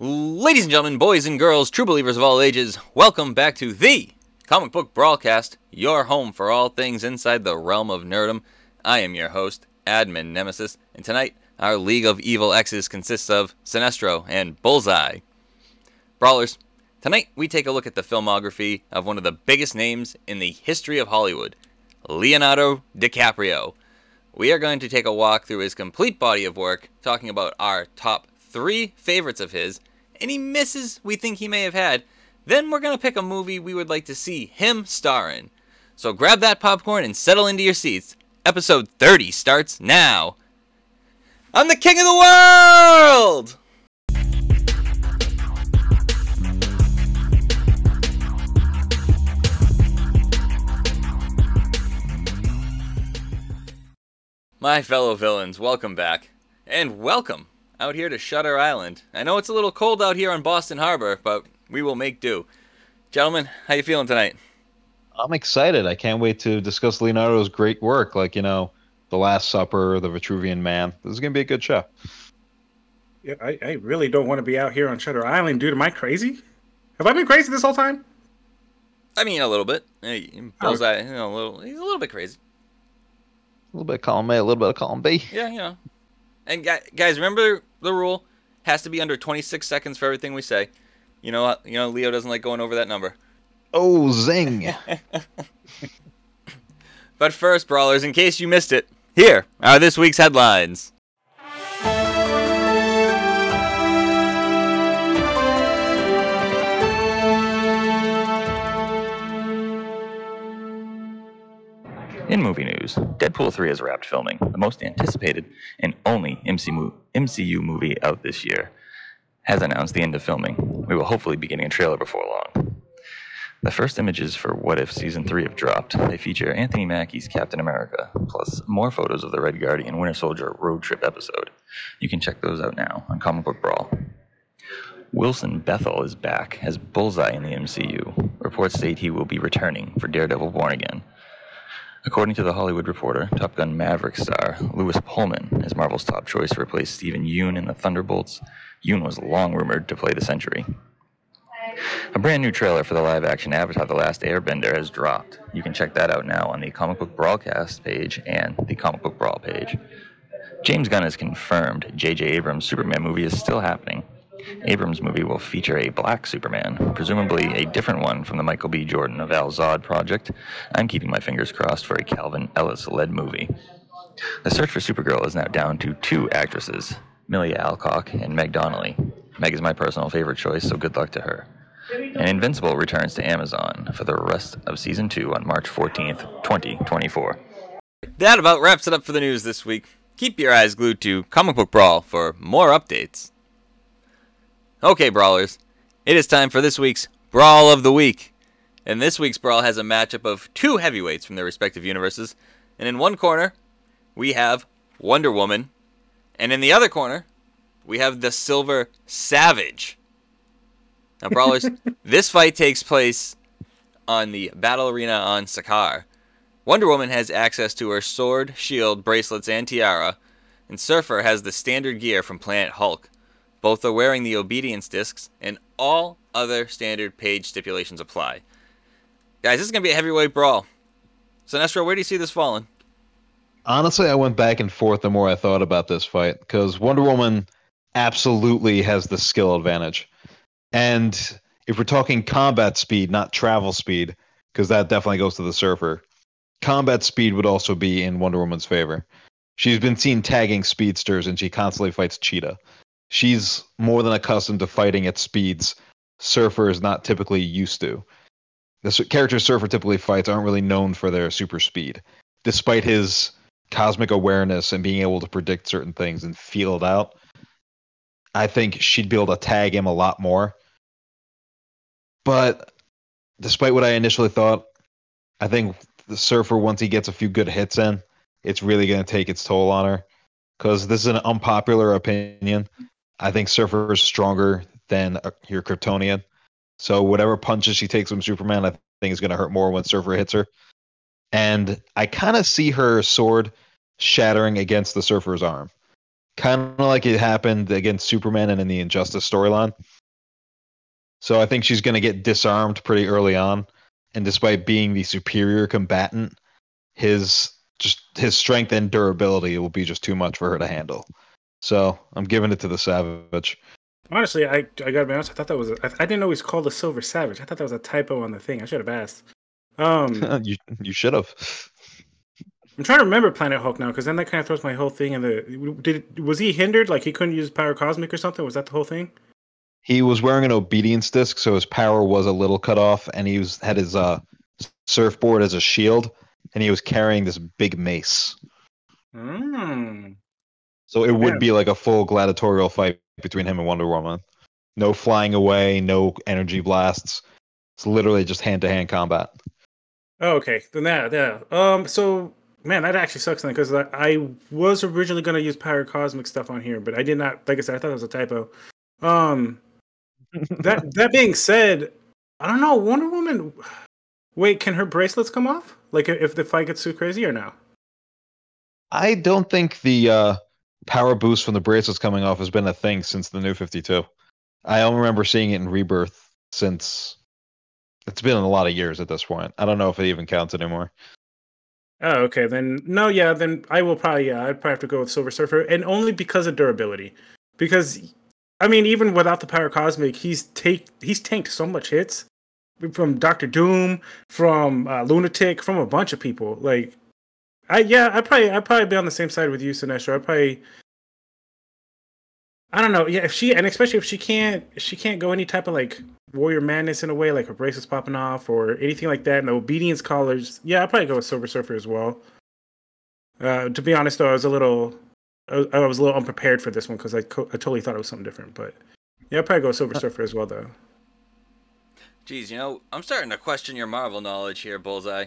Ladies and gentlemen, boys and girls, true believers of all ages, welcome back to the Comic Book Brawlcast, your home for all things inside the realm of nerdom. I am your host, Admin Nemesis, and tonight our League of Evil X's consists of Sinestro and Bullseye. Brawlers, tonight we take a look at the filmography of one of the biggest names in the history of Hollywood, Leonardo DiCaprio. We are going to take a walk through his complete body of work, talking about our top three favorites of his, any misses we think he may have had. Then we're going to pick a movie we would like to see him star in. So grab that popcorn and settle into your seats. Episode 30 starts now. I'm the king of the world! My fellow villains, welcome back. And welcome out here to Shutter Island. I know it's a little cold out here on Boston Harbor, but we will make do. Gentlemen, how you feeling tonight? I'm excited. I can't wait to discuss Leonardo's great work, like you know, The Last Supper, The Vitruvian Man. This is gonna be a good show. Yeah, I, I really don't want to be out here on Shutter Island, dude. Am I crazy? Have I been crazy this whole time? I mean, a little bit. Hey, Bullseye, oh. you know, a little, he's a little bit crazy. A little bit of column A, a little bit of column B. Yeah, you know. And guys, remember the rule has to be under 26 seconds for everything we say. You know, you know, Leo doesn't like going over that number. Oh, zing! but first, brawlers, in case you missed it, here are this week's headlines. In movie news, Deadpool 3 has wrapped filming, the most anticipated and only MCU movie out this year. Has announced the end of filming. We will hopefully be getting a trailer before long. The first images for What If Season 3 have dropped. They feature Anthony Mackie's Captain America, plus more photos of the Red Guardian Winter Soldier road trip episode. You can check those out now on Comic Book Brawl. Wilson Bethel is back as Bullseye in the MCU. Reports state he will be returning for Daredevil Born Again. According to The Hollywood Reporter, Top Gun Maverick star Lewis Pullman is Marvel's top choice to replace Steven Yeun in the Thunderbolts. Yeun was long rumored to play the Sentry. A brand new trailer for the live action Avatar The Last Airbender has dropped. You can check that out now on the Comic Book Brawlcast page and the Comic Book Brawl page. James Gunn has confirmed J.J. Abrams' Superman movie is still happening. Abrams' movie will feature a black Superman, presumably a different one from the Michael B. Jordan Val-Zod project. I'm keeping my fingers crossed for a Calvin Ellis led movie. The search for Supergirl is now down to two actresses, Millie Alcock and Meg Donnelly. Meg is my personal favorite choice, so good luck to her. And Invincible returns to Amazon for the rest of season 2 on March 14th, 2024. That about wraps it up for the news this week. Keep your eyes glued to Comic Book Brawl for more updates. Okay, Brawlers, it is time for this week's Brawl of the Week. And this week's Brawl has a matchup of two heavyweights from their respective universes. And in one corner, we have Wonder Woman. And in the other corner, we have the Silver Savage. Now, Brawlers, this fight takes place on the battle arena on Sakaar. Wonder Woman has access to her sword, shield, bracelets, and tiara, and Surfer has the standard gear from Planet Hulk. Both are wearing the obedience discs, and all other standard page stipulations apply. Guys, this is going to be a heavyweight brawl. Sinestro, where do you see this falling? Honestly, I went back and forth the more I thought about this fight because Wonder Woman absolutely has the skill advantage. And if we're talking combat speed, not travel speed, because that definitely goes to the surfer, combat speed would also be in Wonder Woman's favor. She's been seen tagging speedsters and she constantly fights Cheetah she's more than accustomed to fighting at speeds Surfer is not typically used to. The characters Surfer typically fights aren't really known for their super speed, despite his cosmic awareness and being able to predict certain things and feel it out. I think she'd be able to tag him a lot more. But despite what I initially thought, I think the Surfer, once he gets a few good hits in, it's really going to take its toll on her. Because this is an unpopular opinion, I think Surfer is stronger than uh, your Kryptonian. So whatever punches she takes from Superman, I think is going to hurt more when Surfer hits her. And I kind of see her sword shattering against the Surfer's arm kind of like it happened against Superman and in the Injustice storyline. So I think she's going to get disarmed pretty early on, and despite being the superior combatant, his just his strength and durability will be just too much for her to handle. So I'm giving it to the Savage. Honestly, I I gotta be honest. I thought that was a, I, I didn't know he was called the Silver Savage. I thought that was a typo on the thing. I should have asked. Um, you you should have. I'm trying to remember Planet Hulk now because then that kind of throws my whole thing in the. Did was he hindered? Like he couldn't use power cosmic or something? Was that the whole thing? He was wearing an obedience disc, so his power was a little cut off, and he was had his uh surfboard as a shield, and he was carrying this big mace. Mm. So it would Yeah. be like a full gladiatorial fight between him and Wonder Woman. No flying away, no energy blasts. It's literally just hand to hand combat. Oh, okay. Then that, yeah. Um. So, man, that actually sucks then because I, I was originally gonna use power cosmic stuff on here, but I did not. Like I said, I thought it was a typo. Um. that that being said, I don't know. Wonder Woman. Wait, can her bracelets come off? Like if the fight gets too crazy or no? I don't think the uh, power boost from the bracelets coming off has been a thing since the new 52. I don't remember seeing it in Rebirth since it's been a lot of years at this point. I don't know if it even counts anymore. Oh, okay. Then no, yeah. Then I will probably yeah. I'd probably have to go with Silver Surfer, and only because of durability. Because, I mean, even without the power cosmic, he's take he's tanked so much hits from Doctor Doom, from uh, Lunatic, from a bunch of people. Like, I yeah, I probably I'd probably be on the same side with you, Sinestro. I probably. I don't know. Yeah, if she and especially if she can't, she can't go any type of like warrior madness in a way, like her bracelets popping off or anything like that. And the obedience collars. Yeah, I'd probably go with Silver Surfer as well. Uh, to be honest, though, I was a little, I was, I was a little unprepared for this one because I, co- I totally thought it was something different. But yeah, I'd probably go with Silver Surfer as well, though. Geez, you know, I'm starting to question your Marvel knowledge here, Bullseye.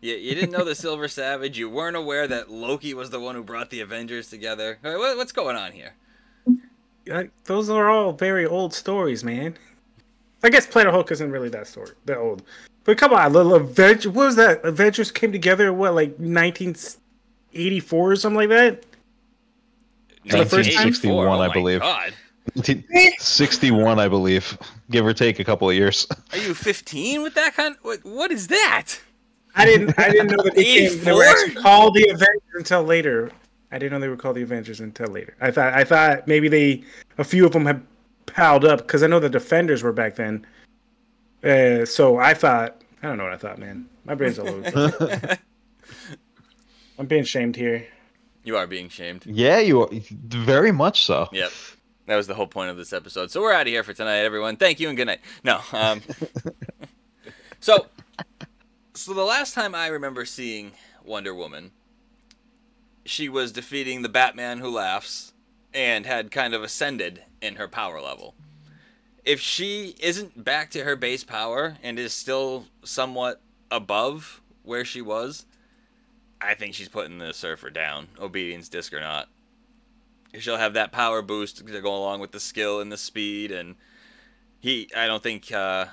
You, you didn't know the Silver Savage. You weren't aware that Loki was the one who brought the Avengers together. What, what's going on here? Uh, those are all very old stories, man. I guess Planet Hulk isn't really that story, that old. But come on, little Avengers. What was that? Avengers came together. What, like 1984 or something like that? For the first time? 1961, Oh I believe. God. 61, I believe, give or take a couple of years. Are you 15 with that kind? What What is that? I didn't. I didn't know that they, came, they were actually called the Avengers until later. I didn't know they were called the Avengers until later. I thought. I thought maybe they a few of them had piled up because I know the Defenders were back then. Uh, so I thought. I don't know what I thought, man. My brain's all over. I'm being shamed here. You are being shamed. yeah, you are, very much so. Yep. That was the whole point of this episode. So we're out of here for tonight, everyone. Thank you and good night. No. Um, so, so the last time I remember seeing Wonder Woman, she was defeating the Batman who laughs and had kind of ascended in her power level. If she isn't back to her base power and is still somewhat above where she was, I think she's putting the surfer down, obedience disc or not she'll have that power boost to go along with the skill and the speed and he I don't think uh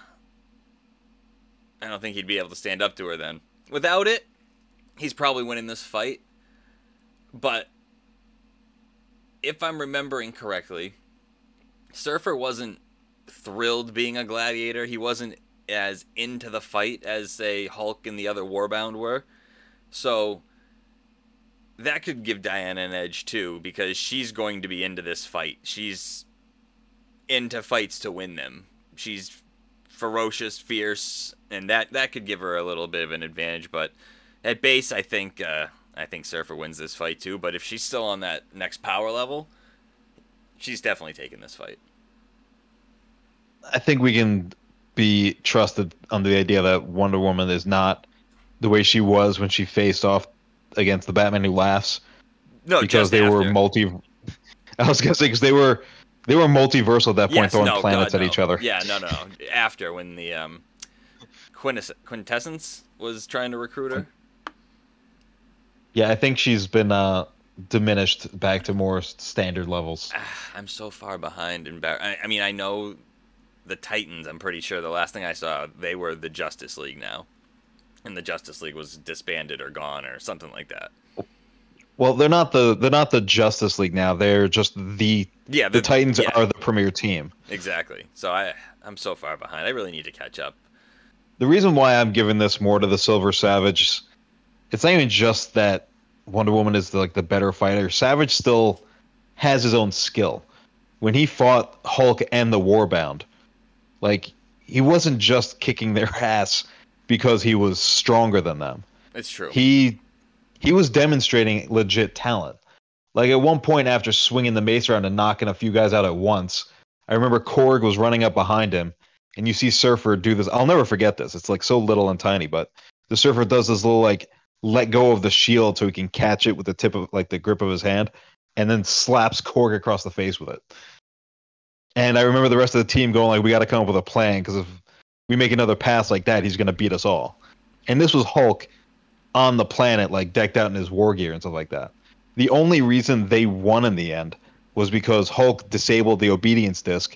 I don't think he'd be able to stand up to her then. Without it, he's probably winning this fight. But if I'm remembering correctly, Surfer wasn't thrilled being a gladiator. He wasn't as into the fight as say Hulk and the other Warbound were. So that could give Diana an edge too because she's going to be into this fight. She's into fights to win them. She's ferocious, fierce, and that that could give her a little bit of an advantage. But at base, I think uh, I think Surfer wins this fight too. But if she's still on that next power level, she's definitely taking this fight. I think we can be trusted on the idea that Wonder Woman is not the way she was when she faced off against the Batman Who Laughs No, because they were multi. I was gonna because they were they were multiversal at that point, Yes, throwing no, planets God, at no. each other. Yeah, no, no, no. After when the um, Quintess- Quintessence was trying to recruit her. Yeah, I think she's been uh, diminished back to more standard levels. I'm so far behind in Bar- I, I mean, I know the Titans. I'm pretty sure the last thing I saw, they were the Justice League now, and the Justice League was disbanded or gone or something like that. Well, they're not the they're not the Justice League now. They're just the Yeah, the Titans yeah, are the premier team. exactly. So I I'm so far behind. I really need to catch up. The reason why I'm giving this more to the Silver Savage, it's not even just that Wonder Woman is like the better fighter. Savage still has his own skill. When he fought Hulk and the Warbound, like he wasn't just kicking their ass because he was stronger than them. It's true. He he was demonstrating legit talent. Like at one point after swinging the mace around and knocking a few guys out at once, I remember Korg was running up behind him, and you see Surfer do this. I'll never forget this. It's like so little and tiny, but the Surfer does this little like let go of the shield so he can catch it with the tip of like the grip of his hand, and then slaps Korg across the face with it. And I remember the rest of the team going like, "We got to come up with a plan because if we make another pass like that, he's gonna beat us all." And this was Hulk on the planet, like decked out in his war gear and stuff like that. The only reason they won in the end was because Hulk disabled the obedience disc,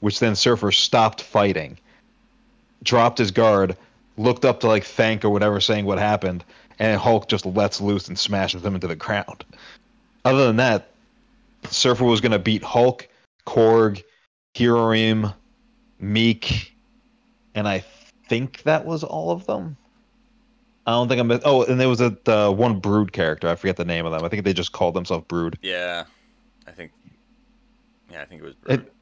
which then Surfer stopped fighting, dropped his guard, looked up to like thank or whatever, saying what happened, and Hulk just lets loose and smashes him into the ground. Other than that, Surfer was to beat Hulk, Korg, Hiroim, Miek, and I think that was all of them. I don't think I'm. Oh, and there was a uh, one Brood character. I forget the name of them. I think they just called themselves Brood. yeah, I think. Yeah, I think it was. It-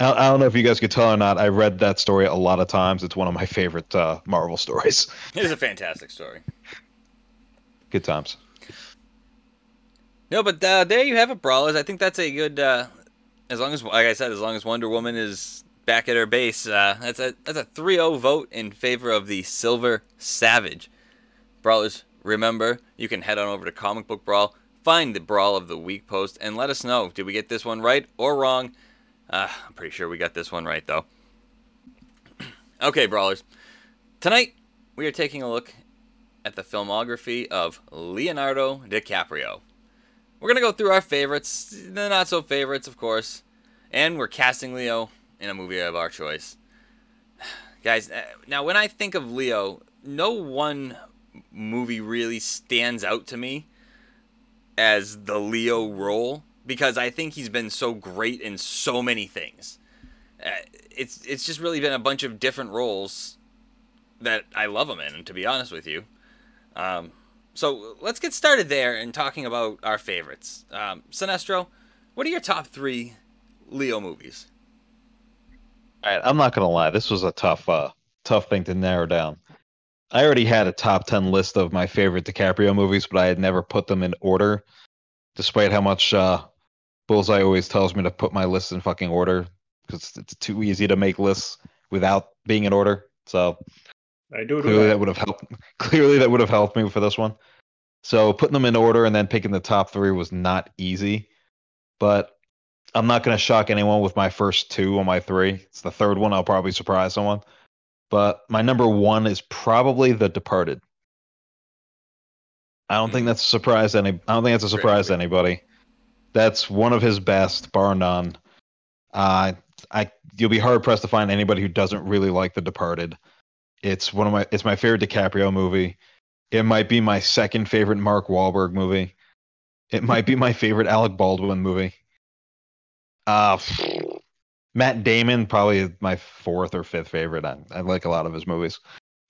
I, I don't know if you guys could tell or not. I read that story a lot of times. It's one of my favorite uh, Marvel stories. it is a fantastic story. Good times. No, but uh, there you have it, brawlers. I think that's a good. Uh, as long as, like I said, as long as Wonder Woman is back at her base, uh, that's a that's a 3-0 vote in favor of the Silver Savage. Brawlers, remember you can head on over to Comic Book Brawl, find the Brawl of the Week post, and let us know did we get this one right or wrong. Uh, I'm pretty sure we got this one right though. okay, brawlers. Tonight we are taking a look at the filmography of Leonardo DiCaprio. We're gonna go through our favorites, the not so favorites, of course, and we're casting Leo in a movie of our choice. Guys, uh, now when I think of Leo, no one movie really stands out to me as the Leo role because I think he's been so great in so many things. Uh, it's it's just really been a bunch of different roles that I love him in, to be honest with you. Um, so let's get started there and talking about our favorites. Um, Sinestro, what are your top three Leo movies? All right, I'm not gonna lie. This was a tough, uh, tough thing to narrow down. I already had a top ten list of my favorite DiCaprio movies, but I had never put them in order, despite how much uh, Bullseye always tells me to put my list in fucking order because it's too easy to make lists without being in order. So I do clearly that. that would have helped. Clearly that would have helped me for this one. So putting them in order and then picking the top three was not easy, but I'm not going to shock anyone with my first two on my three. It's the third one. I'll probably surprise someone. But my number one is probably The Departed. I don't think that's a surprise. Any, I don't think that's a surprise to anybody. That's one of his best, bar none. Uh, I you'll be hard pressed to find anybody who doesn't really like The Departed. It's one of my it's my favorite DiCaprio movie. It might be my second favorite Mark Wahlberg movie. It might be my favorite Alec Baldwin movie. Uh Matt Damon probably my fourth or fifth favorite. I, I like a lot of his movies.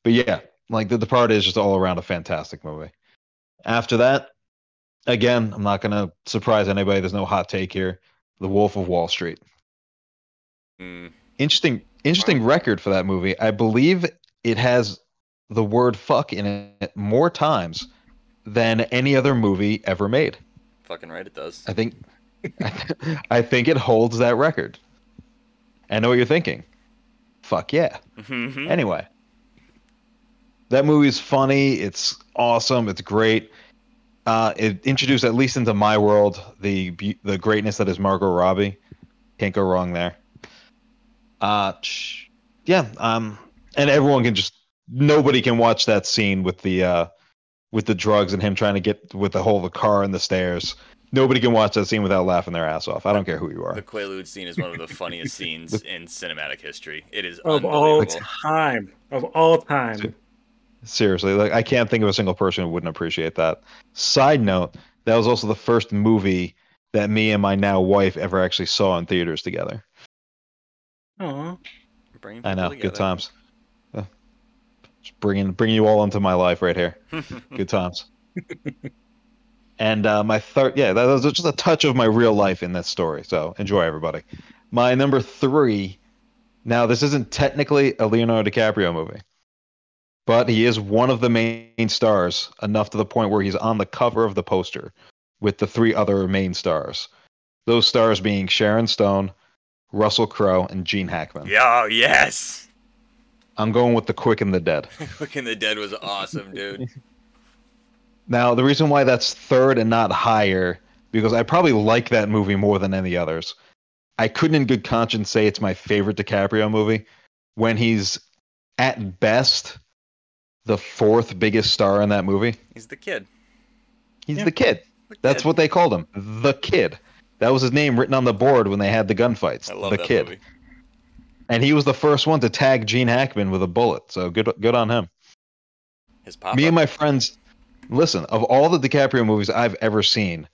But yeah, like The Departed is just all around a fantastic movie. After that, again, I'm not gonna surprise anybody. There's no hot take here. The Wolf of Wall Street. Mm, Interesting interesting record for that movie. I believe it has the word fuck in it more times than any other movie ever made. fucking right, it does. I think I think it holds that record. I know what you're thinking. Fuck yeah. Mhm. Anyway, that movie's funny. It's awesome. It's great. Uh, it introduced, at least into my world, the the greatness that is Margot Robbie. Can't go wrong there. Uh, yeah. Um, and everyone can just nobody can watch that scene with the uh, with the drugs and him trying to get with the whole of the car and the stairs. Nobody can watch that scene without laughing their ass off. I don't care who you are. The Quaalude scene is one of the funniest scenes in cinematic history. It is Of all time. Of all time. Seriously, like I can't think of a single person who wouldn't appreciate that. Side note, that was also the first movie that me and my now wife ever actually saw in theaters together. Aw. Bringing I know, people good times. Just bringing bringing you all into my life right here. Good times. and uh, my third, yeah, that was just a touch of my real life in this story. So enjoy, everybody. My number three. Now, this isn't technically a Leonardo DiCaprio movie, but he is one of the main stars enough to the point where he's on the cover of the poster with the three other main stars. Those stars being Sharon Stone, Russell Crowe, and Gene Hackman. Yo, yes. I'm going with The Quick and the Dead. Quick and the Dead was awesome, dude. Now, the reason why that's third and not higher, because I probably like that movie more than any others. I couldn't in good conscience say it's my favorite DiCaprio movie when he's at best the fourth biggest star in that movie. He's the kid. He's Yeah. the kid. The That's kid. what they called him. The kid. That was his name written on the board when they had the gunfights. I love the that kid. movie. And he was the first one to tag Gene Hackman with a bullet. So good good on him. His pop. Me and my friends, listen, of all the DiCaprio movies I've ever seen,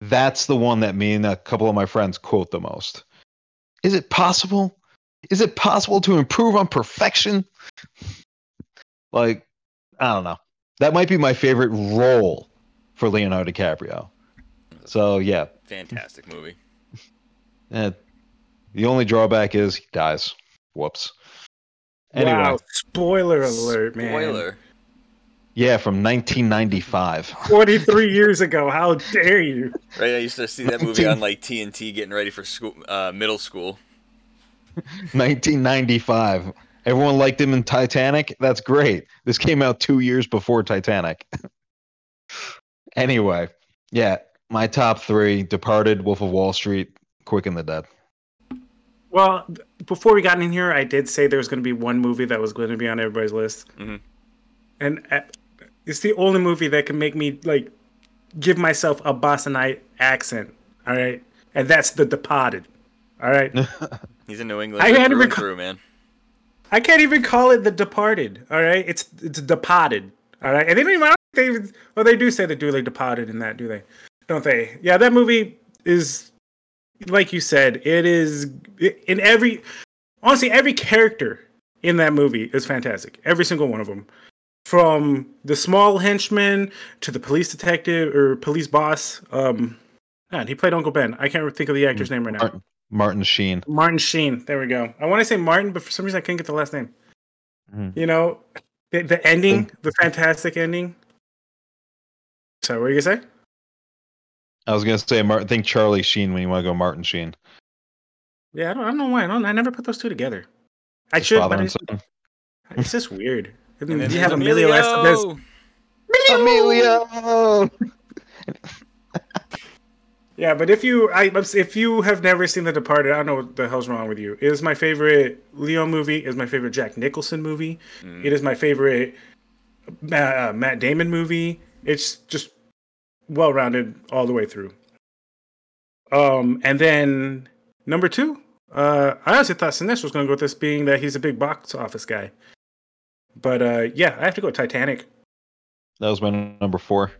that's the one that me and a couple of my friends quote the most. Is it possible? Is it possible to improve on perfection? Like, I don't know. That might be my favorite role for Leonardo DiCaprio. So, yeah. fantastic movie. eh, the only drawback is he dies. Whoops. Anyway, Wow. Spoiler alert, man. Spoiler. Yeah, from 1995. 43 years ago. How dare you? Right, I used to see that movie on like TNT, getting ready for school, uh, middle school. 1995. Everyone liked him in Titanic. That's great. This came out two years before Titanic. anyway, yeah, my top three: Departed, Wolf of Wall Street, Quick and the Dead. Well, before we got in here, I did say there was going to be one movie that was going to be on everybody's list, Mhm. and uh, it's the only movie that can make me like give myself a Bostonite accent. All right, and that's The Departed. All right, He's a New England I had to through and through, man. I can't even call it The Departed. All right, it's it's Departed. All right, and they don't even. I don't think they. Well, they do say they do like Departed in that, do they? Don't they? Yeah, that movie is like you said. It is in every. Honestly, every character in that movie is fantastic. Every single one of them, from the small henchman to the police detective or police boss. Um, man, he played Uncle Ben. I can't think of the actor's name right now. Martin, Martin Sheen. Martin Sheen. There we go. I want to say Martin, but for some reason I couldn't get the last name. Mhm. You know, the, the ending, the fantastic ending. So, what are you gonna say? I was gonna say Martin. Think Charlie Sheen when you want to go Martin Sheen. Yeah, I don't, I don't know why. I, don't, I never put those two together. I His should, but son. it's just weird. And And then then you have there's Emilio Estevez. Emilio. Yeah, but if you, I, if you have never seen The Departed, I don't know what the hell's wrong with you. It is my favorite Leo movie. It is my favorite Jack Nicholson movie. Mm. It is my favorite uh, Matt Damon movie. It's just well rounded all the way through. Um, and then number two, uh, I honestly thought Sinesh was going to go with this, being that he's a big box office guy. But uh, yeah, I have to go Titanic. That was my number four.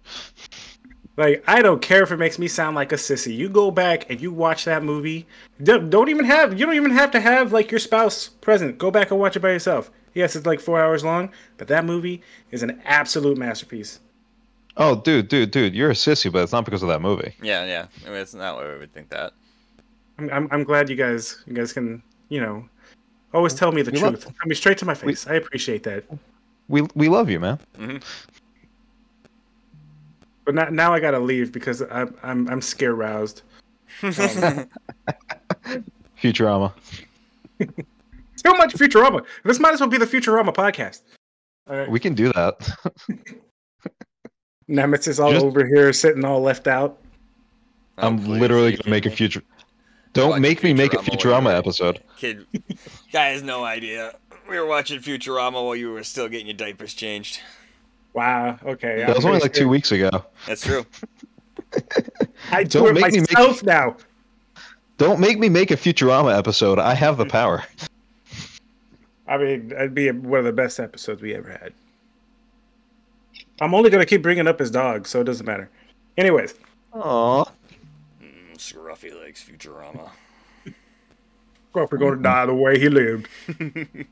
Like, I don't care if it makes me sound like a sissy. You go back and you watch that movie. Don't, don't even have you don't even have to have like your spouse present. Go back and watch it by yourself. Yes, it's like four hours long, but that movie is an absolute masterpiece. Oh, dude, dude, dude, you're a sissy, but it's not because of that movie. Yeah, yeah. I mean, it's not why we would think that. I'm, I'm, I'm glad you guys you guys can you know always tell me the We love- truth. Tell me straight to my face. I appreciate that. We we love you, man. But now, now I gotta leave because I'm I'm, I'm scare roused. Um, Futurama. too much Futurama. This might as well be the Futurama podcast. All right. We can do that. Nemesis all Just- over here sitting all left out. I'm literally gonna make a future. Don't Watching make me make a Futurama while Futurama you're- episode. Kid, guy has no idea. We were watching Futurama while you were still getting your diapers changed. Wow. Okay. That was only like two weeks ago. That's true. I do Don't it make me make- myself now. Don't make me make a Futurama episode. I have the power. I mean, it'd be one of the best episodes we ever had. I'm only gonna keep bringing up his dog, so it doesn't matter. Anyways, Aw. Scruffy legs, Futurama. Crawford gonna die the way he lived.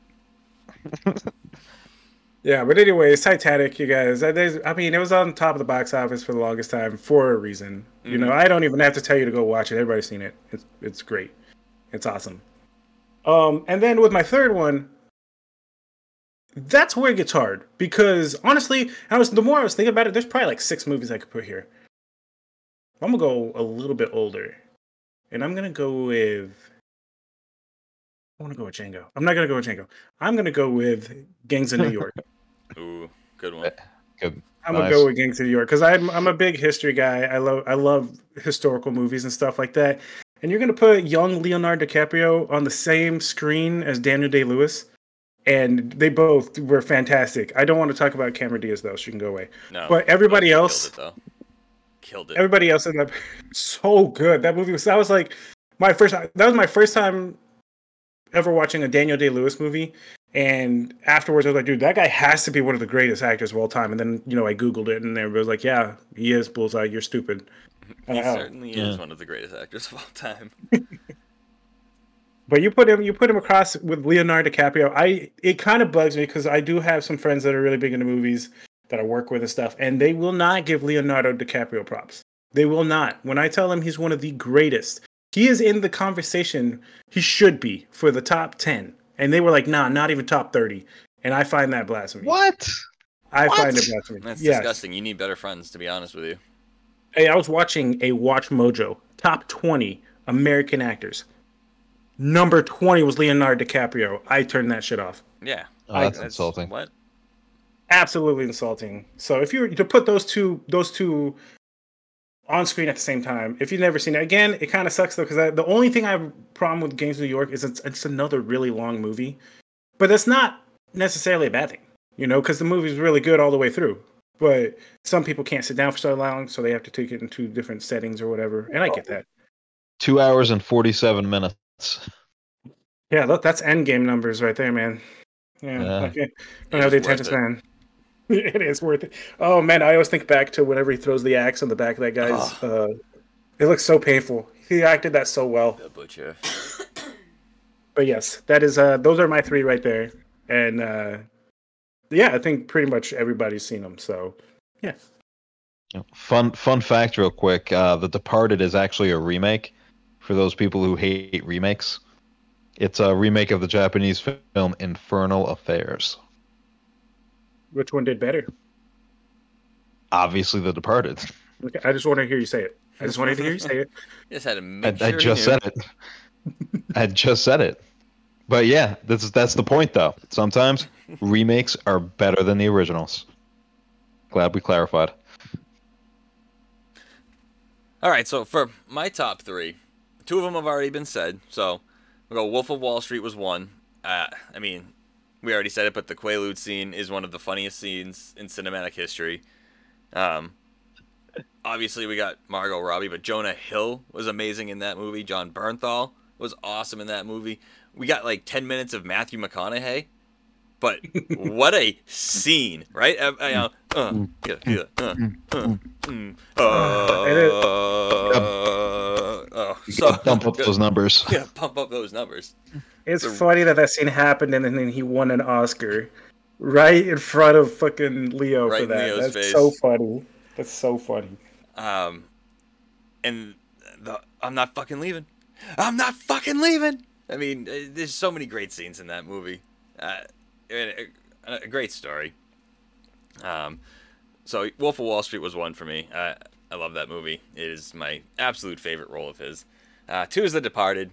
yeah, but anyways, Titanic, you guys. there's- I mean, it was on top of the box office for the longest time for a reason. You know, I don't even have to tell you to go watch it. Everybody's seen it. It's it's great. It's awesome. Um, and then with my third one, that's where it gets hard because honestly, I was the more I was thinking about it, there's probably like six movies I could put here. I'm gonna go a little bit older, and I'm gonna go with. I want to go with Django. I'm not gonna go with Django. I'm gonna go with Gangs of New York. Ooh, good one. Eh, good. I'm gonna Nice. go with Gangs of New York because I'm I'm a big history guy. I love I love historical movies and stuff like that. And you're gonna put young Leonardo DiCaprio on the same screen as Daniel Day Lewis, and they both were fantastic. I don't want to talk about Cameron Diaz though; she can go away. No, But everybody else- it, though. Killed it. Everybody else in that so good. That movie was that was like my first. That was my first time ever watching a Daniel Day Lewis movie. And afterwards, I was like, dude, that guy has to be one of the greatest actors of all time. And then, you know, I Googled it and everybody was like, yeah, he is Bullseye. You're stupid. he Uh, certainly Yeah. is one of the greatest actors of all time. But you put him, you put him across with Leonardo DiCaprio. I it kind of bugs me because I do have some friends that are really big into movies that I work with and stuff, and they will not give Leonardo DiCaprio props. They will not. When I tell them he's one of the greatest, he is in the conversation. He should be for the top ten, and they were like, nah, not even top thirty. And I find that blasphemy. What? I What? find it blasphemy. That's Yes. disgusting. You need better friends, to be honest with you. Hey, I was watching a WatchMojo top 20 American actors. Number 20 was Leonardo DiCaprio. I turned that shit off. Yeah. Oh, that's insulting. What? Absolutely insulting. So if you were to put those two those two on screen at the same time, if you've never seen it, again, it kind of sucks though because the only thing I have a problem with Gangs of New York is it's, it's another really long movie, but that's not necessarily a bad thing, you know, because the movie's really good all the way through. But some people can't sit down for so long, so they have to take it into different settings or whatever, and I get that. Two hours and forty-seven minutes. Yeah, look, that's end game numbers right there, man. Yeah, Yeah. I can't- I don't have the attention span. it is worth it. Oh man, I always think back to whenever he throws the axe on the back of that guy's. Uh, it looks so painful. He acted that so well. The butcher. But yes, that is. Uh, those are my three right there, and uh, yeah, I think pretty much everybody's seen them. So yeah, Fun fun fact, real quick. Uh, the Departed is actually a remake. For those people who hate remakes, it's a remake of the Japanese film Infernal Affairs. Which one did better? Obviously, The Departed. Okay, I just want to hear you say it. I just wanted to hear you say it. Just had to I, make I sure just he knew. said it. I just said it. But yeah, that's that's the point, though. Sometimes remakes are better than the originals. Glad we clarified. All right, so for my top three, two of them have already been said. So we go. Wolf of Wall Street was one. Uh, I mean, we already said it, but the Quaalude scene is one of the funniest scenes in cinematic history. Um, obviously we got Margot Robbie, but Jonah Hill was amazing in that movie. Jon Bernthal was awesome in that movie. We got like ten minutes of Matthew McConaughey, but what a scene, right? Uh, you know, uh, yeah, yeah, uh, uh, uh, it is- oh, so Dump up those numbers. yeah, pump up those numbers. It's The- funny that that scene happened and then he won an Oscar right in front of fucking Leo Right for that. Leo's That's face. so funny. That's so funny. Um, and the I'm not fucking leaving. I'm not fucking leaving. I mean, uh, there's so many great scenes in that movie. Uh, a, a, a great story. Um, so Wolf of Wall Street was one for me. Uh, I love that movie. It is my absolute favorite role of his. Uh, two is The Departed.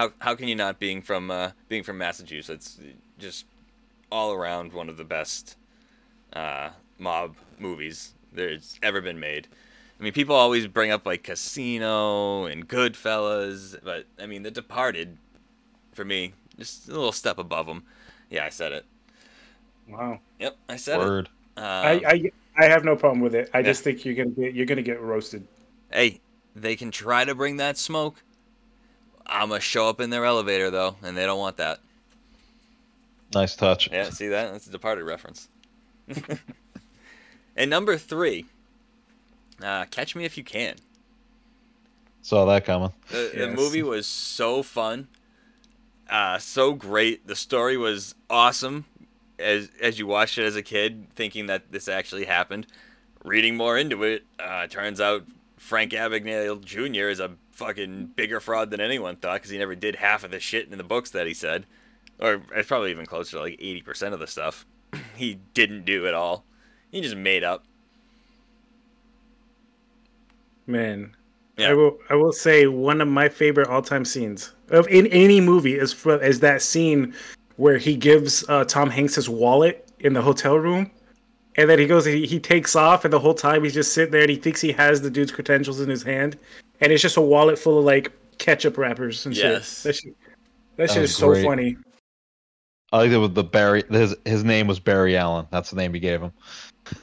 How how can you not being from uh, being from Massachusetts? Just all around one of the best uh, mob movies there's ever been made. I mean, people always bring up like Casino and Goodfellas, but I mean, The Departed, for me, just a little step above them. Yeah, I said it. Wow. Yep, I said Word. it. Um, I, I I have no problem with it. I yeah. just think you're gonna get you're gonna get roasted. hey, they can try to bring that smoke. I'm gonna show up in their elevator though, and they don't want that. Nice touch. Yeah, see that? That's a Departed reference. And number three, uh, Catch Me If You Can. Saw that coming. The, the movie was so fun, uh, so great. The story was awesome. As as you watched it as a kid, thinking that this actually happened, reading more into it, uh, turns out Frank Abagnale Jr. is a fucking bigger fraud than anyone thought because he never did half of the shit in the books that he said, or it's probably even closer to like eighty percent of the stuff he didn't do at all. He just made up. Man, Yeah. I will. I will say one of my favorite all-time scenes of in any movie is is that scene where he gives uh, Tom Hanks his wallet in the hotel room, and then he goes. He, he takes off, and the whole time he's just sitting there, and he thinks he has the dude's credentials in his hand, and it's just a wallet full of like ketchup wrappers and Yes. shit. That shit, that shit was is so funny. I like that with the Barry. His his name was Barry Allen. That's the name he gave him.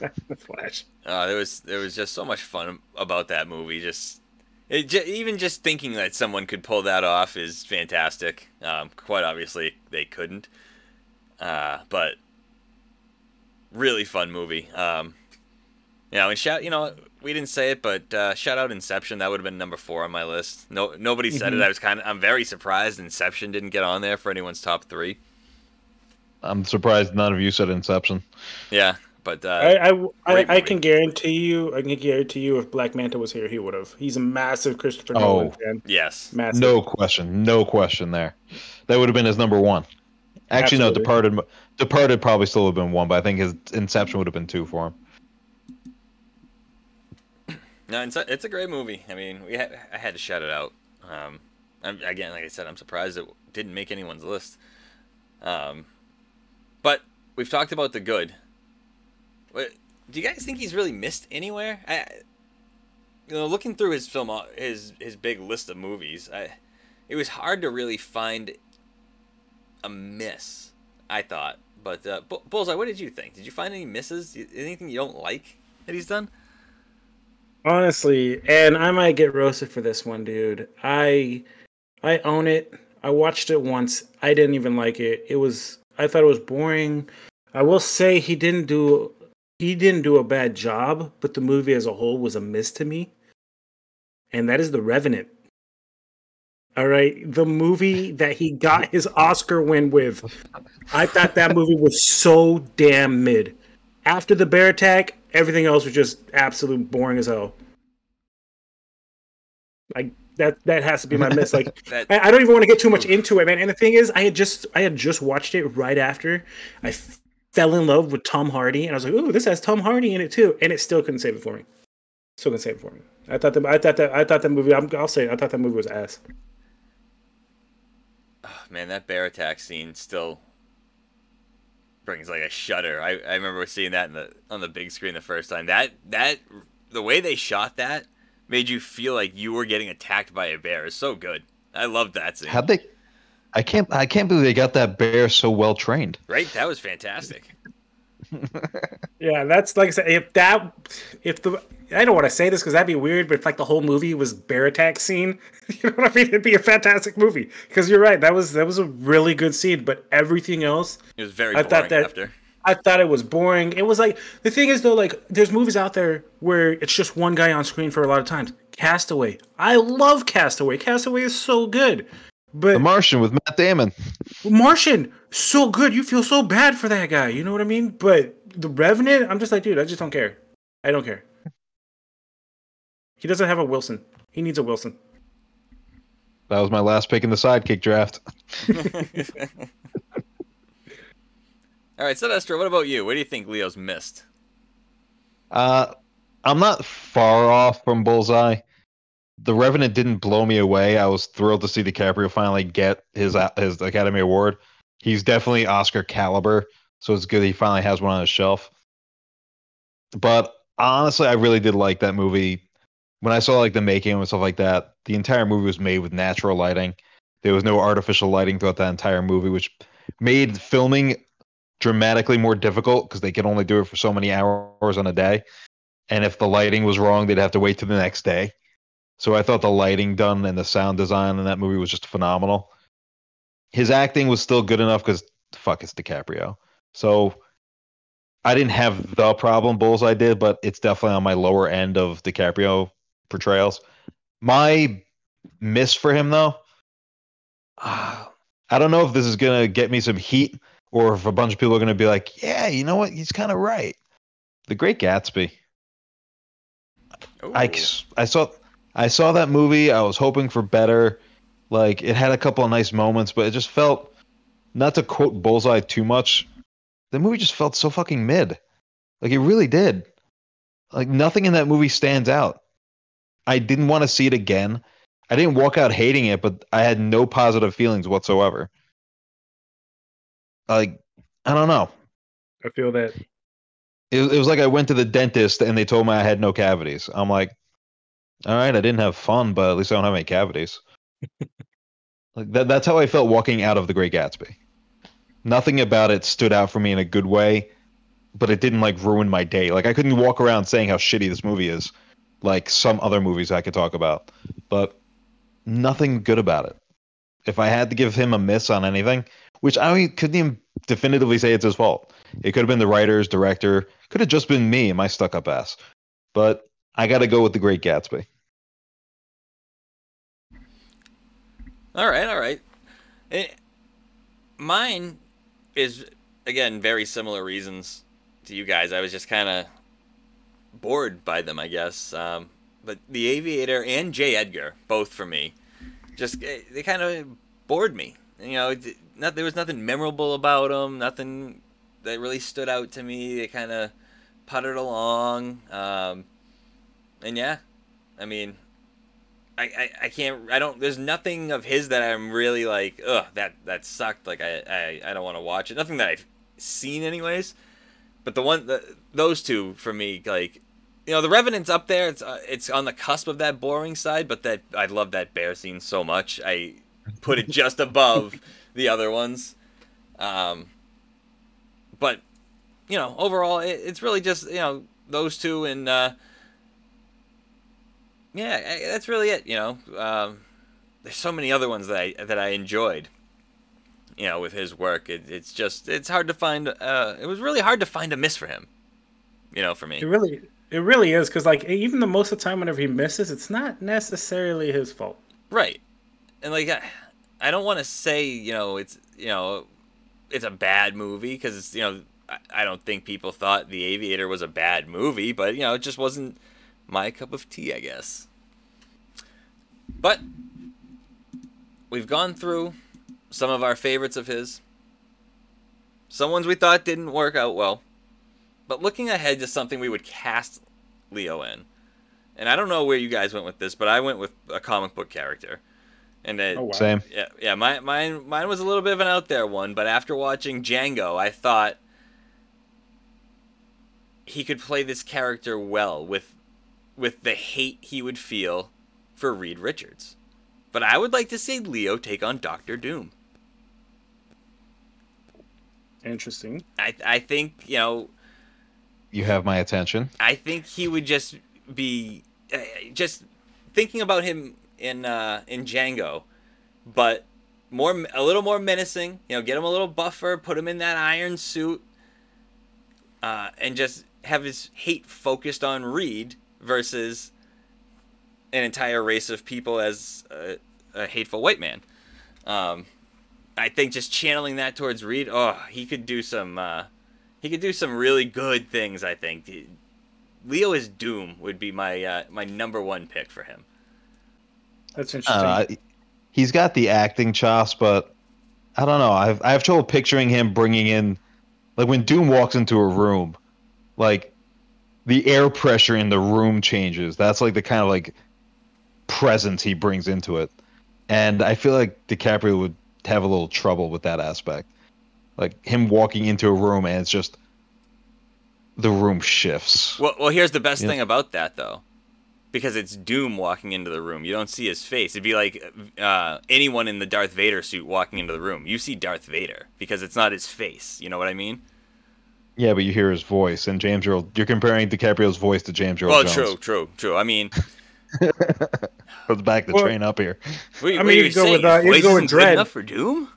The Flash. Uh, there was there was just so much fun about that movie. Just it, j- even just thinking that someone could pull that off is fantastic. Um, quite obviously they couldn't, uh, but really fun movie. Um, you know, and shout you know we didn't say it, but uh, shout out Inception. That would have been number four on my list. No, nobody said it. Mhm. I was kind of I'm very surprised Inception didn't get on there for anyone's top three. I'm surprised none of you said Inception. Yeah, but uh, I, I, I, I can guarantee you. I can guarantee you, if Black Manta was here, he would have. He's a massive Christopher Oh. Nolan fan. yes, Massive. No question. No question there. That would have been his number one. Actually, Absolutely. no. Departed. Departed probably still would have been one, but I think his Inception would have been two for him. No, it's a, it's a great movie. I mean, we had, I had to shout it out. Um, I'm, again, like I said, I'm surprised it didn't make anyone's list. Um, but we've talked about the good. What, do you guys think he's really missed anywhere? I, you know, looking through his film, his his big list of movies, I, it was hard to really find a miss. I thought, but uh, Bu- Bullseye, what did you think? Did you find any misses? Anything you don't like that he's done? Honestly, and I might get roasted for this one, dude. I I own it. I watched it once. I didn't even like it. It was I thought it was boring. I will say he didn't do he didn't do a bad job, but the movie as a whole was a miss to me. And that is The Revenant. All right, the movie that he got his Oscar win with. I thought that movie was so damn mid. After the bear attack, everything else was just absolute boring as hell. Like that that has to be my miss. Like That I, I don't even want to get too much into it, man. And the thing is, I had just I had just watched it right after I f- fell in love with Tom Hardy, and I was like, "Ooh, this has Tom Hardy in it too," and it still couldn't save it for me. Still couldn't save it for me. I thought that I thought that I thought that movie. I'm, I'll say it, I thought that movie was ass. Man, that bear attack scene still brings like a shudder. I, I remember seeing that in the on the big screen the first time. That that the way they shot that made you feel like you were getting attacked by a bear. It's so good. I loved that scene. How'd they? I can't. I can't believe they got that bear so well trained. Right? That was fantastic. Yeah, that's like I said. If that, if the, I don't want to say this because that'd be weird, but if like the whole movie was bear attack scene, you know what I mean? It'd be a fantastic movie. Because you're right, that was that was a really good scene, but everything else, It was very I boring thought that- after. I thought it was boring. It was like the thing is though, like there's movies out there where it's just one guy on screen for a lot of times. Castaway, I love Castaway. Castaway is so good, but The Martian with Matt Damon. Martian, so good. You feel so bad for that guy. You know what I mean? But the Revenant, I'm just like, dude, I just don't care. I don't care. He doesn't have a Wilson. He needs a Wilson. That was my last pick in the sidekick draft. All right, Sinestro, what about you? What do you think Leo's missed? Uh, I'm not far off from Bullseye. The Revenant didn't blow me away. I was thrilled to see DiCaprio finally get his his Academy Award. He's definitely Oscar caliber, so it's good he finally has one on his shelf. But honestly, I really did like that movie. When I saw like the making and stuff like that, the entire movie was made with natural lighting. There was no artificial lighting throughout that entire movie, which made filming dramatically more difficult because they could only do it for so many hours on a day. And if the lighting was wrong, they'd have to wait to the next day. So I thought the lighting done and the sound design in that movie was just phenomenal. His acting was still good enough because fuck, it's DiCaprio. So I didn't have the problem Bullseye did, but it's definitely on my lower end of DiCaprio portrayals. My miss for him though, uh, I don't know if this is gonna get me some heat or if a bunch of people are gonna be like, "Yeah, you know what? He's kind of right." The Great Gatsby. I, I saw I saw that movie. I was hoping for better. Like it had a couple of nice moments, but it just felt not to quote Bullseye too much. The movie just felt so fucking mid. Like it really did. Like nothing in that movie stands out. I didn't want to see it again. I didn't walk out hating it, but I had no positive feelings whatsoever. Like I don't know. I feel that. It, it was like I went to the dentist and they told me I had no cavities. I'm like, all right, I didn't have fun, but at least I don't have any cavities. like that, that's how I felt walking out of The Great Gatsby. Nothing about it stood out for me in a good way, but it didn't like ruin my day. Like I couldn't walk around saying how shitty this movie is, like some other movies I could talk about. But nothing good about it. If I had to give him a miss on anything, which I couldn't even definitively say it's his fault. It could have been the writers, director, could have just been me and my stuck up ass. But I got to go with The Great Gatsby. All right, all right. Eh, mine is again very similar reasons to you guys. I was just kind of bored by them, I guess. Um, but The Aviator and J. Edgar, both for me, just eh, they kind of bored me. You know, not there was nothing memorable about them. Nothing that really stood out to me. They kind of puttered along. Um, and yeah, I mean, I, I, I can't I don't there's nothing of his that I'm really like ugh that that sucked like I I, I don't want to watch it nothing that I've seen anyways but the one the, those two for me like you know the Revenant's up there it's uh, it's on the cusp of that boring side but that I love that bear scene so much I put it just above the other ones um but you know overall it, it's really just you know those two and uh yeah, I- that's really it. You know, um, there's so many other ones that I that I enjoyed. You know, with his work, it, it's just it's hard to find. Uh, it was really hard to find a miss for him. You know, for It me. really, it really is because like even the most of the time whenever he misses, it's not necessarily his fault. Right. And like, I, I don't want to say you know it's you know it's a bad movie because it's you know I, I don't think people thought The Aviator was a bad movie, but you know it just wasn't my cup of tea, I guess. But we've gone through some of our favorites of his. Some ones we thought didn't work out well. But looking ahead to something we would cast Leo in. And I don't know where you guys went with this, but I went with a comic book character. And it, Oh wow. Same. yeah, yeah, my, mine, mine was a little bit of an out there one, but after watching Django, I thought he could play this character well with, with the hate he would feel for Reed Richards. But I would like to see Leo take on Doctor Doom. Interesting. I, I think you know, You have my attention. I think he would just be uh, just thinking about him in uh, in Django, but more a little more menacing. You know, get him a little buffer, put him in that iron suit, uh, and just have his hate focused on Reed versus an entire race of people as a, a hateful white man. Um, I think just channeling that towards Reed, oh, he could do some. Uh, he could do some really good things. I think Leo is Doom would be my uh, my number one pick for him. That's interesting. Uh, he's got the acting chops, but I don't know. I've I have trouble picturing him bringing in, like when Doom walks into a room, like the air pressure in the room changes. That's like the kind of like presence he brings into it, and I feel like DiCaprio would have a little trouble with that aspect, like him walking into a room and it's just the room shifts. Well, well, here's the best Yeah. thing about that though, because it's Doom walking into the room. You don't see his face. It'd be like uh, anyone in the Darth Vader suit walking into the room. You see Darth Vader because it's not his face. You know what I mean? Yeah, but you hear his voice, and James Earl. You're comparing DiCaprio's voice to James Earl well, Jones. true, true, true. I mean, Let's back the Well- train up here. what, I what mean, are you go saying? with, uh, you voice go with isn't good enough for Doom.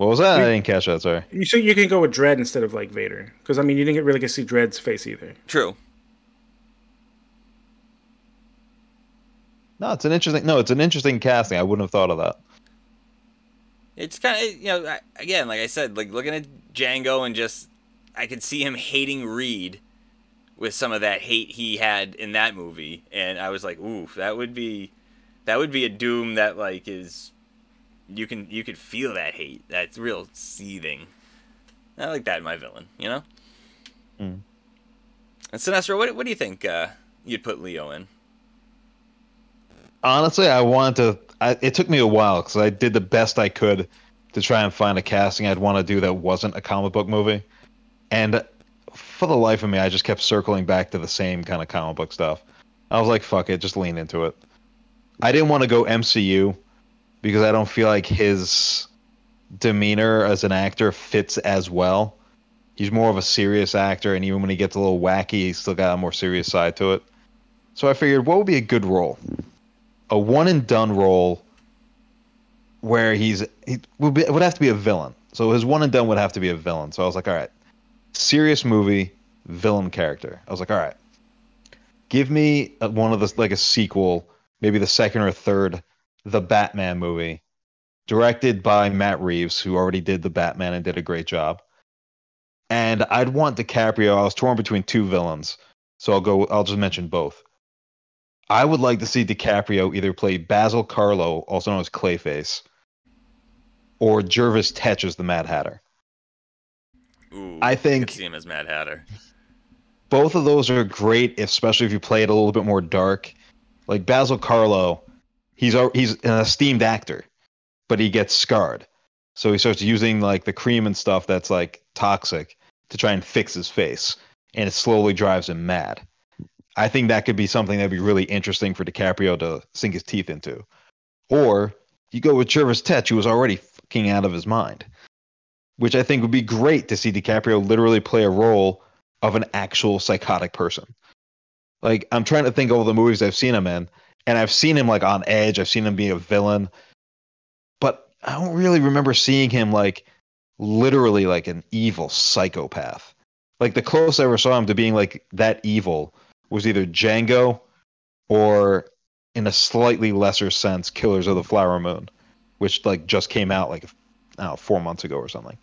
What was that? I didn't catch that. Sorry. You so you can go with Dredd instead of like Vader, because I mean you didn't get- really get to see Dredd's face either. True. No, it's an interesting. No, it's an interesting casting. I wouldn't have thought of that. It's kind of you know again like I said like looking at Django and just I could see him hating Reed with some of that hate he had in that movie and I was like ooh that would be that would be a doom that like is you can you could feel that hate that's real seething I like that in my villain you know Hmm. and Sinestro what, what do you think uh, you'd put Leo in Honestly, I wanted to. I, it took me a while because I did the best I could to try and find a casting I'd want to do that wasn't a comic book movie, and for the life of me, I just kept circling back to the same kind of comic book stuff. I was like, "Fuck it, just lean into it." I didn't want to go MCU because I don't feel like his demeanor as an actor fits as well. He's more of a serious actor, and even when he gets a little wacky, he's still got a more serious side to it. So I figured, what would be a good role? A one and done role where he's he would, be, would have to be a villain. So his one and done would have to be a villain. So I was like, all right, serious movie, villain character. I was like, all right, give me one of the like a sequel, maybe the second or third, the Batman movie, directed by Matt Reeves, who already did the Batman and did a great job. And I'd want DiCaprio. I was torn between two villains, so I'll go. I'll just mention both. I would like to see DiCaprio either play Basil Carlo, also known as Clayface, or Jervis Tetch as the Mad Hatter. ooh I think- see him as Mad Hatter Both of those are great, especially if you play it a little bit more dark. Like Basil Carlo, he's he's an esteemed actor, but he gets scarred, so he starts using like the cream and stuff that's like toxic to try and fix his face, and it slowly drives him mad. I think that could be something that'd be really interesting for DiCaprio to sink his teeth into. Or you go with Jervis Tetch, who was already fucking out of his mind, which I think would be great to see DiCaprio literally play a role of an actual psychotic person. Like I'm trying to think of all the movies I've seen him in, and I've seen him like on Edge. I've seen him be a villain, but I don't really remember seeing him like literally like an evil psychopath. Like the closest I ever saw him to being like that evil was either Django or in a slightly lesser sense Killers of the Flower Moon, which like just came out like know, 4 months ago or something.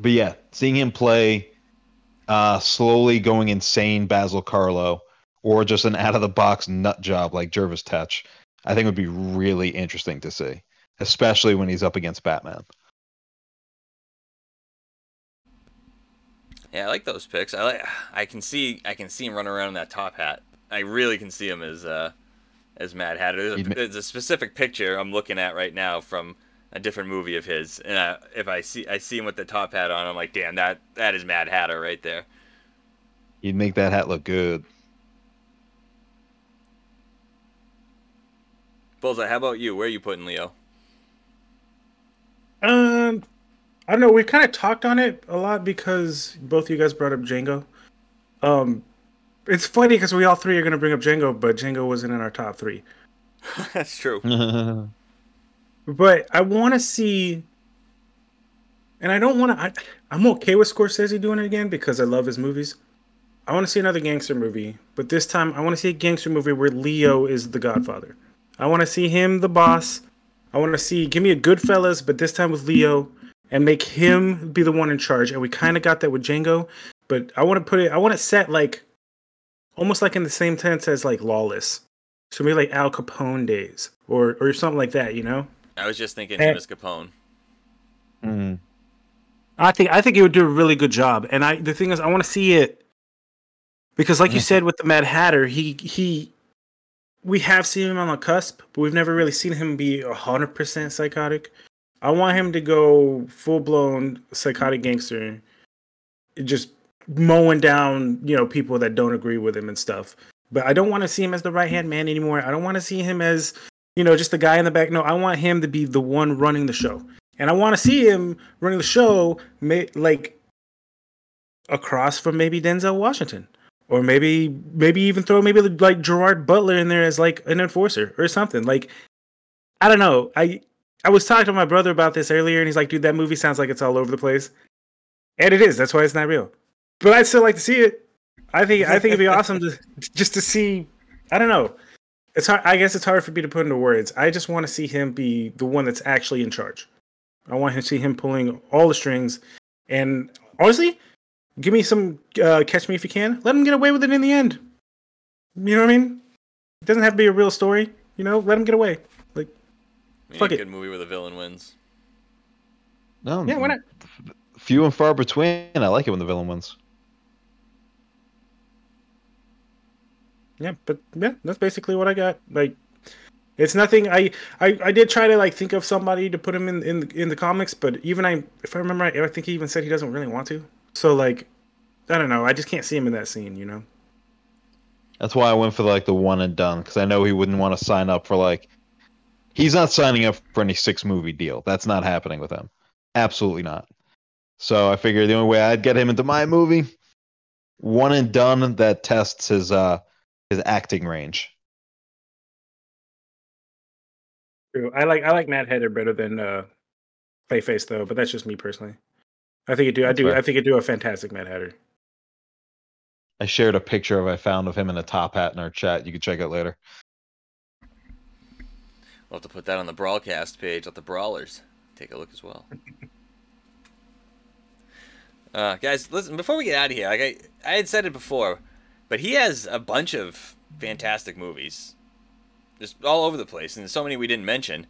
But yeah, seeing him play uh slowly going insane Basil Carlo or just an out of the box nut job like Jervis Tetch, I think would be really interesting to see, especially when he's up against Batman. Yeah, I like those picks. I like. I can see. I can see him running around in that top hat. I really can see him as uh, as Mad Hatter. There's a, there's a specific picture I'm looking at right now from a different movie of his, and I, if I see I see him with the top hat on, I'm like, damn, that that is Mad Hatter right there. You'd make that hat look good. Bullseye, how about you? Where are you putting Leo? Um, I don't know. We kind of talked on it a lot because both of you guys brought up Django. Um, it's funny because we all three are gonna bring up Django, but Django wasn't in our top three. That's true. But I want to see, and I don't want to. I'm okay with Scorsese doing it again because I love his movies. I want to see another gangster movie, but this time I want to see a gangster movie where Leo is the Godfather. I want to see him the boss. I want to see give me a Goodfellas, but this time with Leo, and make him be the one in charge. And we kind of got that with Django, but I want to put it. I want to set like almost like in the same tense as like Lawless. So maybe like Al Capone days or or something like that. You know. I was just thinking Eh. him as Capone. Mm. I think I think it would do a really good job. And I the thing is I want to see it because like you said with the Mad Hatter, he he we have seen him on the cusp, but we've never really seen him be hundred percent psychotic. I want him to go full blown psychotic gangster, just mowing down, you know, people that don't agree with him and stuff. But I don't want to see him as the right hand man anymore. I don't want to see him as, you know, just the guy in the back. No, I want him to be the one running the show. And I want to see him running the show, like across from maybe Denzel Washington, or maybe maybe even throw maybe like Gerard Butler in there as like an enforcer or something. Like I don't know. I I was talking to my brother about this earlier, and he's like, "Dude, that movie sounds like it's all over the place," and it is. That's why it's not real. But I'd still like to see it. I think I think it'd be awesome to just to see. I don't know. It's hard. I guess it's hard for me to put into words. I just want to see him be the one that's actually in charge. I want to see him pulling all the strings, and honestly, give me some uh, catch me if you can. Let him get away with it in the end. You know what I mean? It doesn't have to be a real story. You know, let him get away. Like, I mean, Fuck a it. good movie where the villain wins. No, yeah, why not? Few and far between. I like it when the villain wins. Yeah, but yeah, that's basically what I got. Like, it's nothing. I, I I did try to like think of somebody to put him in in in the comics, but even I, if I remember right, I think he even said he doesn't really want to. So like, I don't know. I just can't see him in that scene. You know. That's why I went for like the one and done because I know he wouldn't want to sign up for like. He's not signing up for any six movie deal. That's not happening with him. Absolutely not. So I figured the only way I'd get him into my movie, one and done that tests his uh his acting range. True. I like I like Mad Hatter better than uh, Clayface though, but that's just me personally. I think you do. I do. fair. I think you do a fantastic Mad Hatter. I shared a picture of I found of him in a top hat in our chat. You can check it later. We'll have to put that on the broadcast page. Let the brawlers take a look as well. Uh, guys, listen. Before we get out of here, like I, I had said it before, but he has a bunch of fantastic movies, just all over the place, and so many we didn't mention.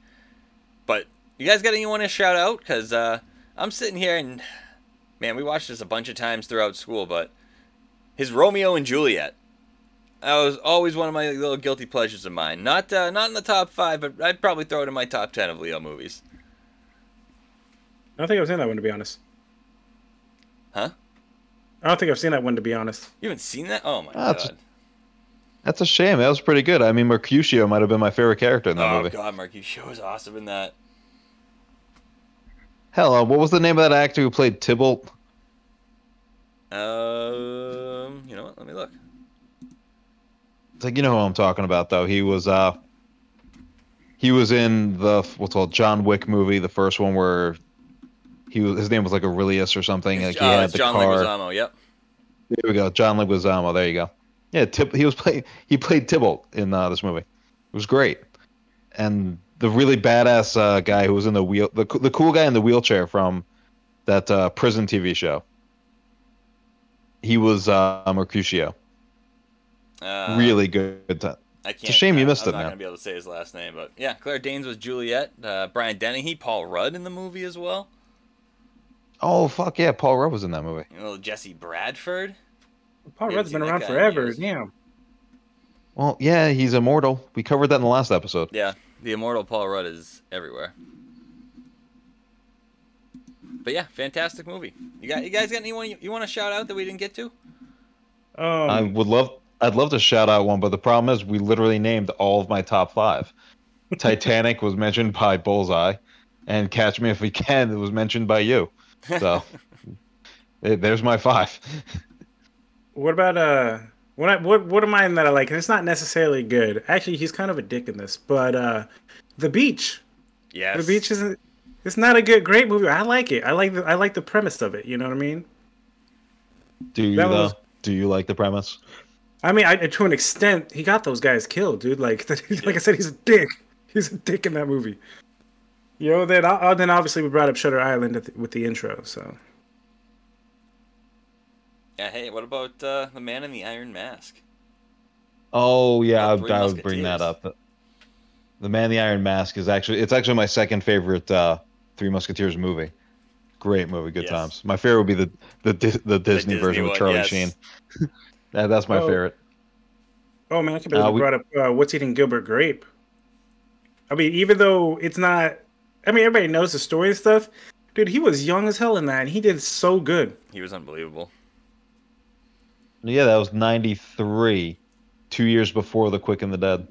But you guys got anyone to shout out? Cause uh, I'm sitting here and man, we watched this a bunch of times throughout school, but his Romeo and Juliet. That was always one of my little guilty pleasures of mine. Not uh, not in the top five, but I'd probably throw it in my top ten of Leo movies. I don't think I've seen that one to be honest. Huh? I don't think I've seen that one to be honest. You haven't seen that? Oh my it's- god! That's a shame. That was pretty good. I mean, Mercutio might have been my favorite character in that movie. Oh movie. god, Mercutio was awesome in that. Hell, uh, what was the name of that actor who played Tybalt? Um, you know what? Let me look. It's like you know who I'm talking about, though. He was uh, he was in the what's called John Wick movie, the first one where he was his name was like Aurelius or something. Like he uh, had the John car. Leguizamo. Yep. There we go, John Leguizamo. There you go. Yeah, Tib- he was playing. He played Tybalt in uh, this movie. It was great, and the really badass uh, guy who was in the wheel, the the cool guy in the wheelchair from that uh, prison TV show. He was uh, Mercutio. Uh, really good. Time. I can't. it's a shame you uh, missed I'm it not now. gonna be able to say his last name, but yeah, Claire Danes was Juliet. Uh, Brian Dennehy, Paul Rudd in the movie as well. Oh fuck yeah, Paul Rudd was in that movie. You know, Jesse Bradford. Paul Rudd's been around that guy in forever. years. Damn. Well, yeah, he's immortal. We covered that in the last episode. Yeah, the immortal Paul Rudd is everywhere. But yeah, fantastic movie. You got you guys got anyone you, you want to shout out that we didn't get to? Um, I would love, I'd love to shout out one, but the problem is we literally named all of my top five. Titanic was mentioned by Bullseye, and Catch Me If We Can it was mentioned by you. So eh, there's my five. What about uh what I, what what am I in that I like? And it's not necessarily good. Actually, he's kind of a dick in this, but uh The Beach. Yes. The Beach isn't it's not a good great movie. I like it. I like the I like the premise of it, you know what I mean? Do you That though? was- Do you like the premise? I mean, I, to an extent, he got those guys killed, dude. Like, like I said, he's a dick. He's a dick in that movie. You know, then, uh, then obviously we brought up Shutter Island at the, with the intro. So Yeah. Hey, what about uh, the Man in the Iron Mask? Oh yeah, Yeah, I, I would bring that up. The Man in the Iron Mask is actually it's actually my second favorite uh, Three Musketeers movie. Great movie, good Yes. times. My favorite would be the the, the Disney, Disney version one, with Charlie yes. Sheen. that, that's my Oh. favorite. Oh man, I can't believe Uh, we- brought up uh, what's eating Gilbert Grape. I mean, even though it's not, I mean, everybody knows the story and stuff. Dude, he was young as hell in that, and he did so good. He was unbelievable. Yeah, that was '93, two years before The Quick and the Dead.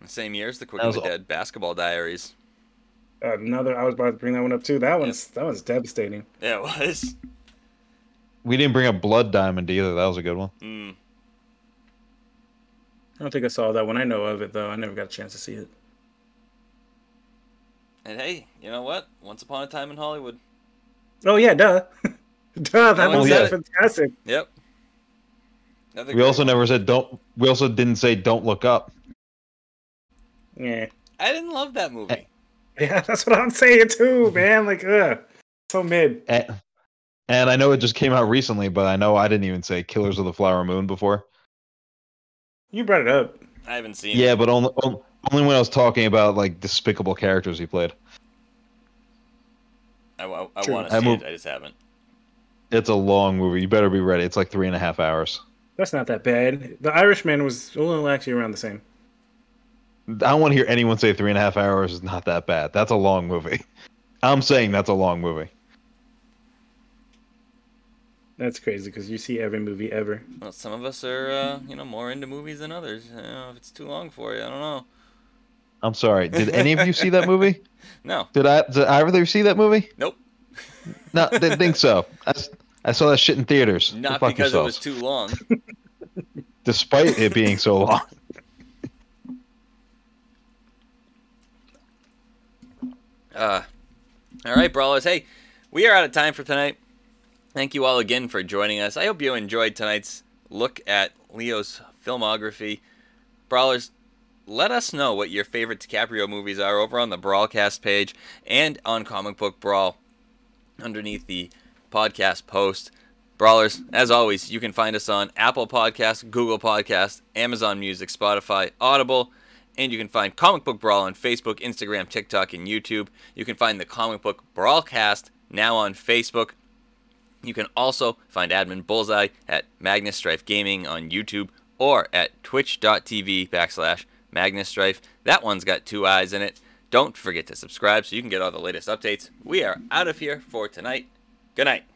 The same year as the Quick That and the all- Dead Basketball Diaries. Another, I was about to bring that one up too. That one's that one's devastating. Yeah, it was. We didn't bring up Blood Diamond either. That was a good one. Mm. I don't think I saw that one. I know of it though. I never got a chance to see it. And hey, you know what? Once upon a time in Hollywood. Oh yeah, duh. duh, that No was said it. fantastic. Yep. Another We also one. never said don't. We also didn't say don't look up. Yeah. I didn't love that movie. Eh. Yeah, that's what I'm saying too, man. Like, ugh. So mid. And, and I know it just came out recently, but I know I didn't even say Killers of the Flower Moon before. You brought it up. I haven't seen it. Yeah, it. but only only when I was talking about like despicable characters he played. I, I, I want to see mov- it. I just haven't. It's a long movie. You better be ready. It's like three and a half hours. That's not that bad. The Irishman was only actually around the same. I don't want to hear anyone say three and a half hours is not that bad. That's a long movie. I'm saying that's a long movie. That's crazy because you see every movie ever. Well, some of us are, uh, you know, more into movies than others. You know, if it's too long for you, I don't know. I'm sorry. Did any of you see that movie? No, Did I? Did either of you see that movie? nope. No, didn't think so. I, s- I saw that shit in theaters. Not because it was too long. Despite it being so long. Uh, all right, brawlers. Hey, we are out of time for tonight. Thank you all again for joining us. I hope you enjoyed tonight's look at Leo's filmography. Brawlers, let us know what your favorite DiCaprio movies are over on the Brawlcast page and on Comic Book Brawl underneath the podcast post. Brawlers, as always, you can find us on Apple Podcasts, Google Podcasts, Amazon Music, Spotify, Audible, and you can find Comic Book Brawl on Facebook, Instagram, TikTok, and YouTube. You can find the Comic Book Brawlcast now on Facebook. You can also find Admin Bullseye at Magnus Strife Gaming on YouTube or at twitch.tv backslash Magnus Strife. That one's got two eyes in it. Don't forget to subscribe so you can get all the latest updates. We are out of here for tonight. Good night.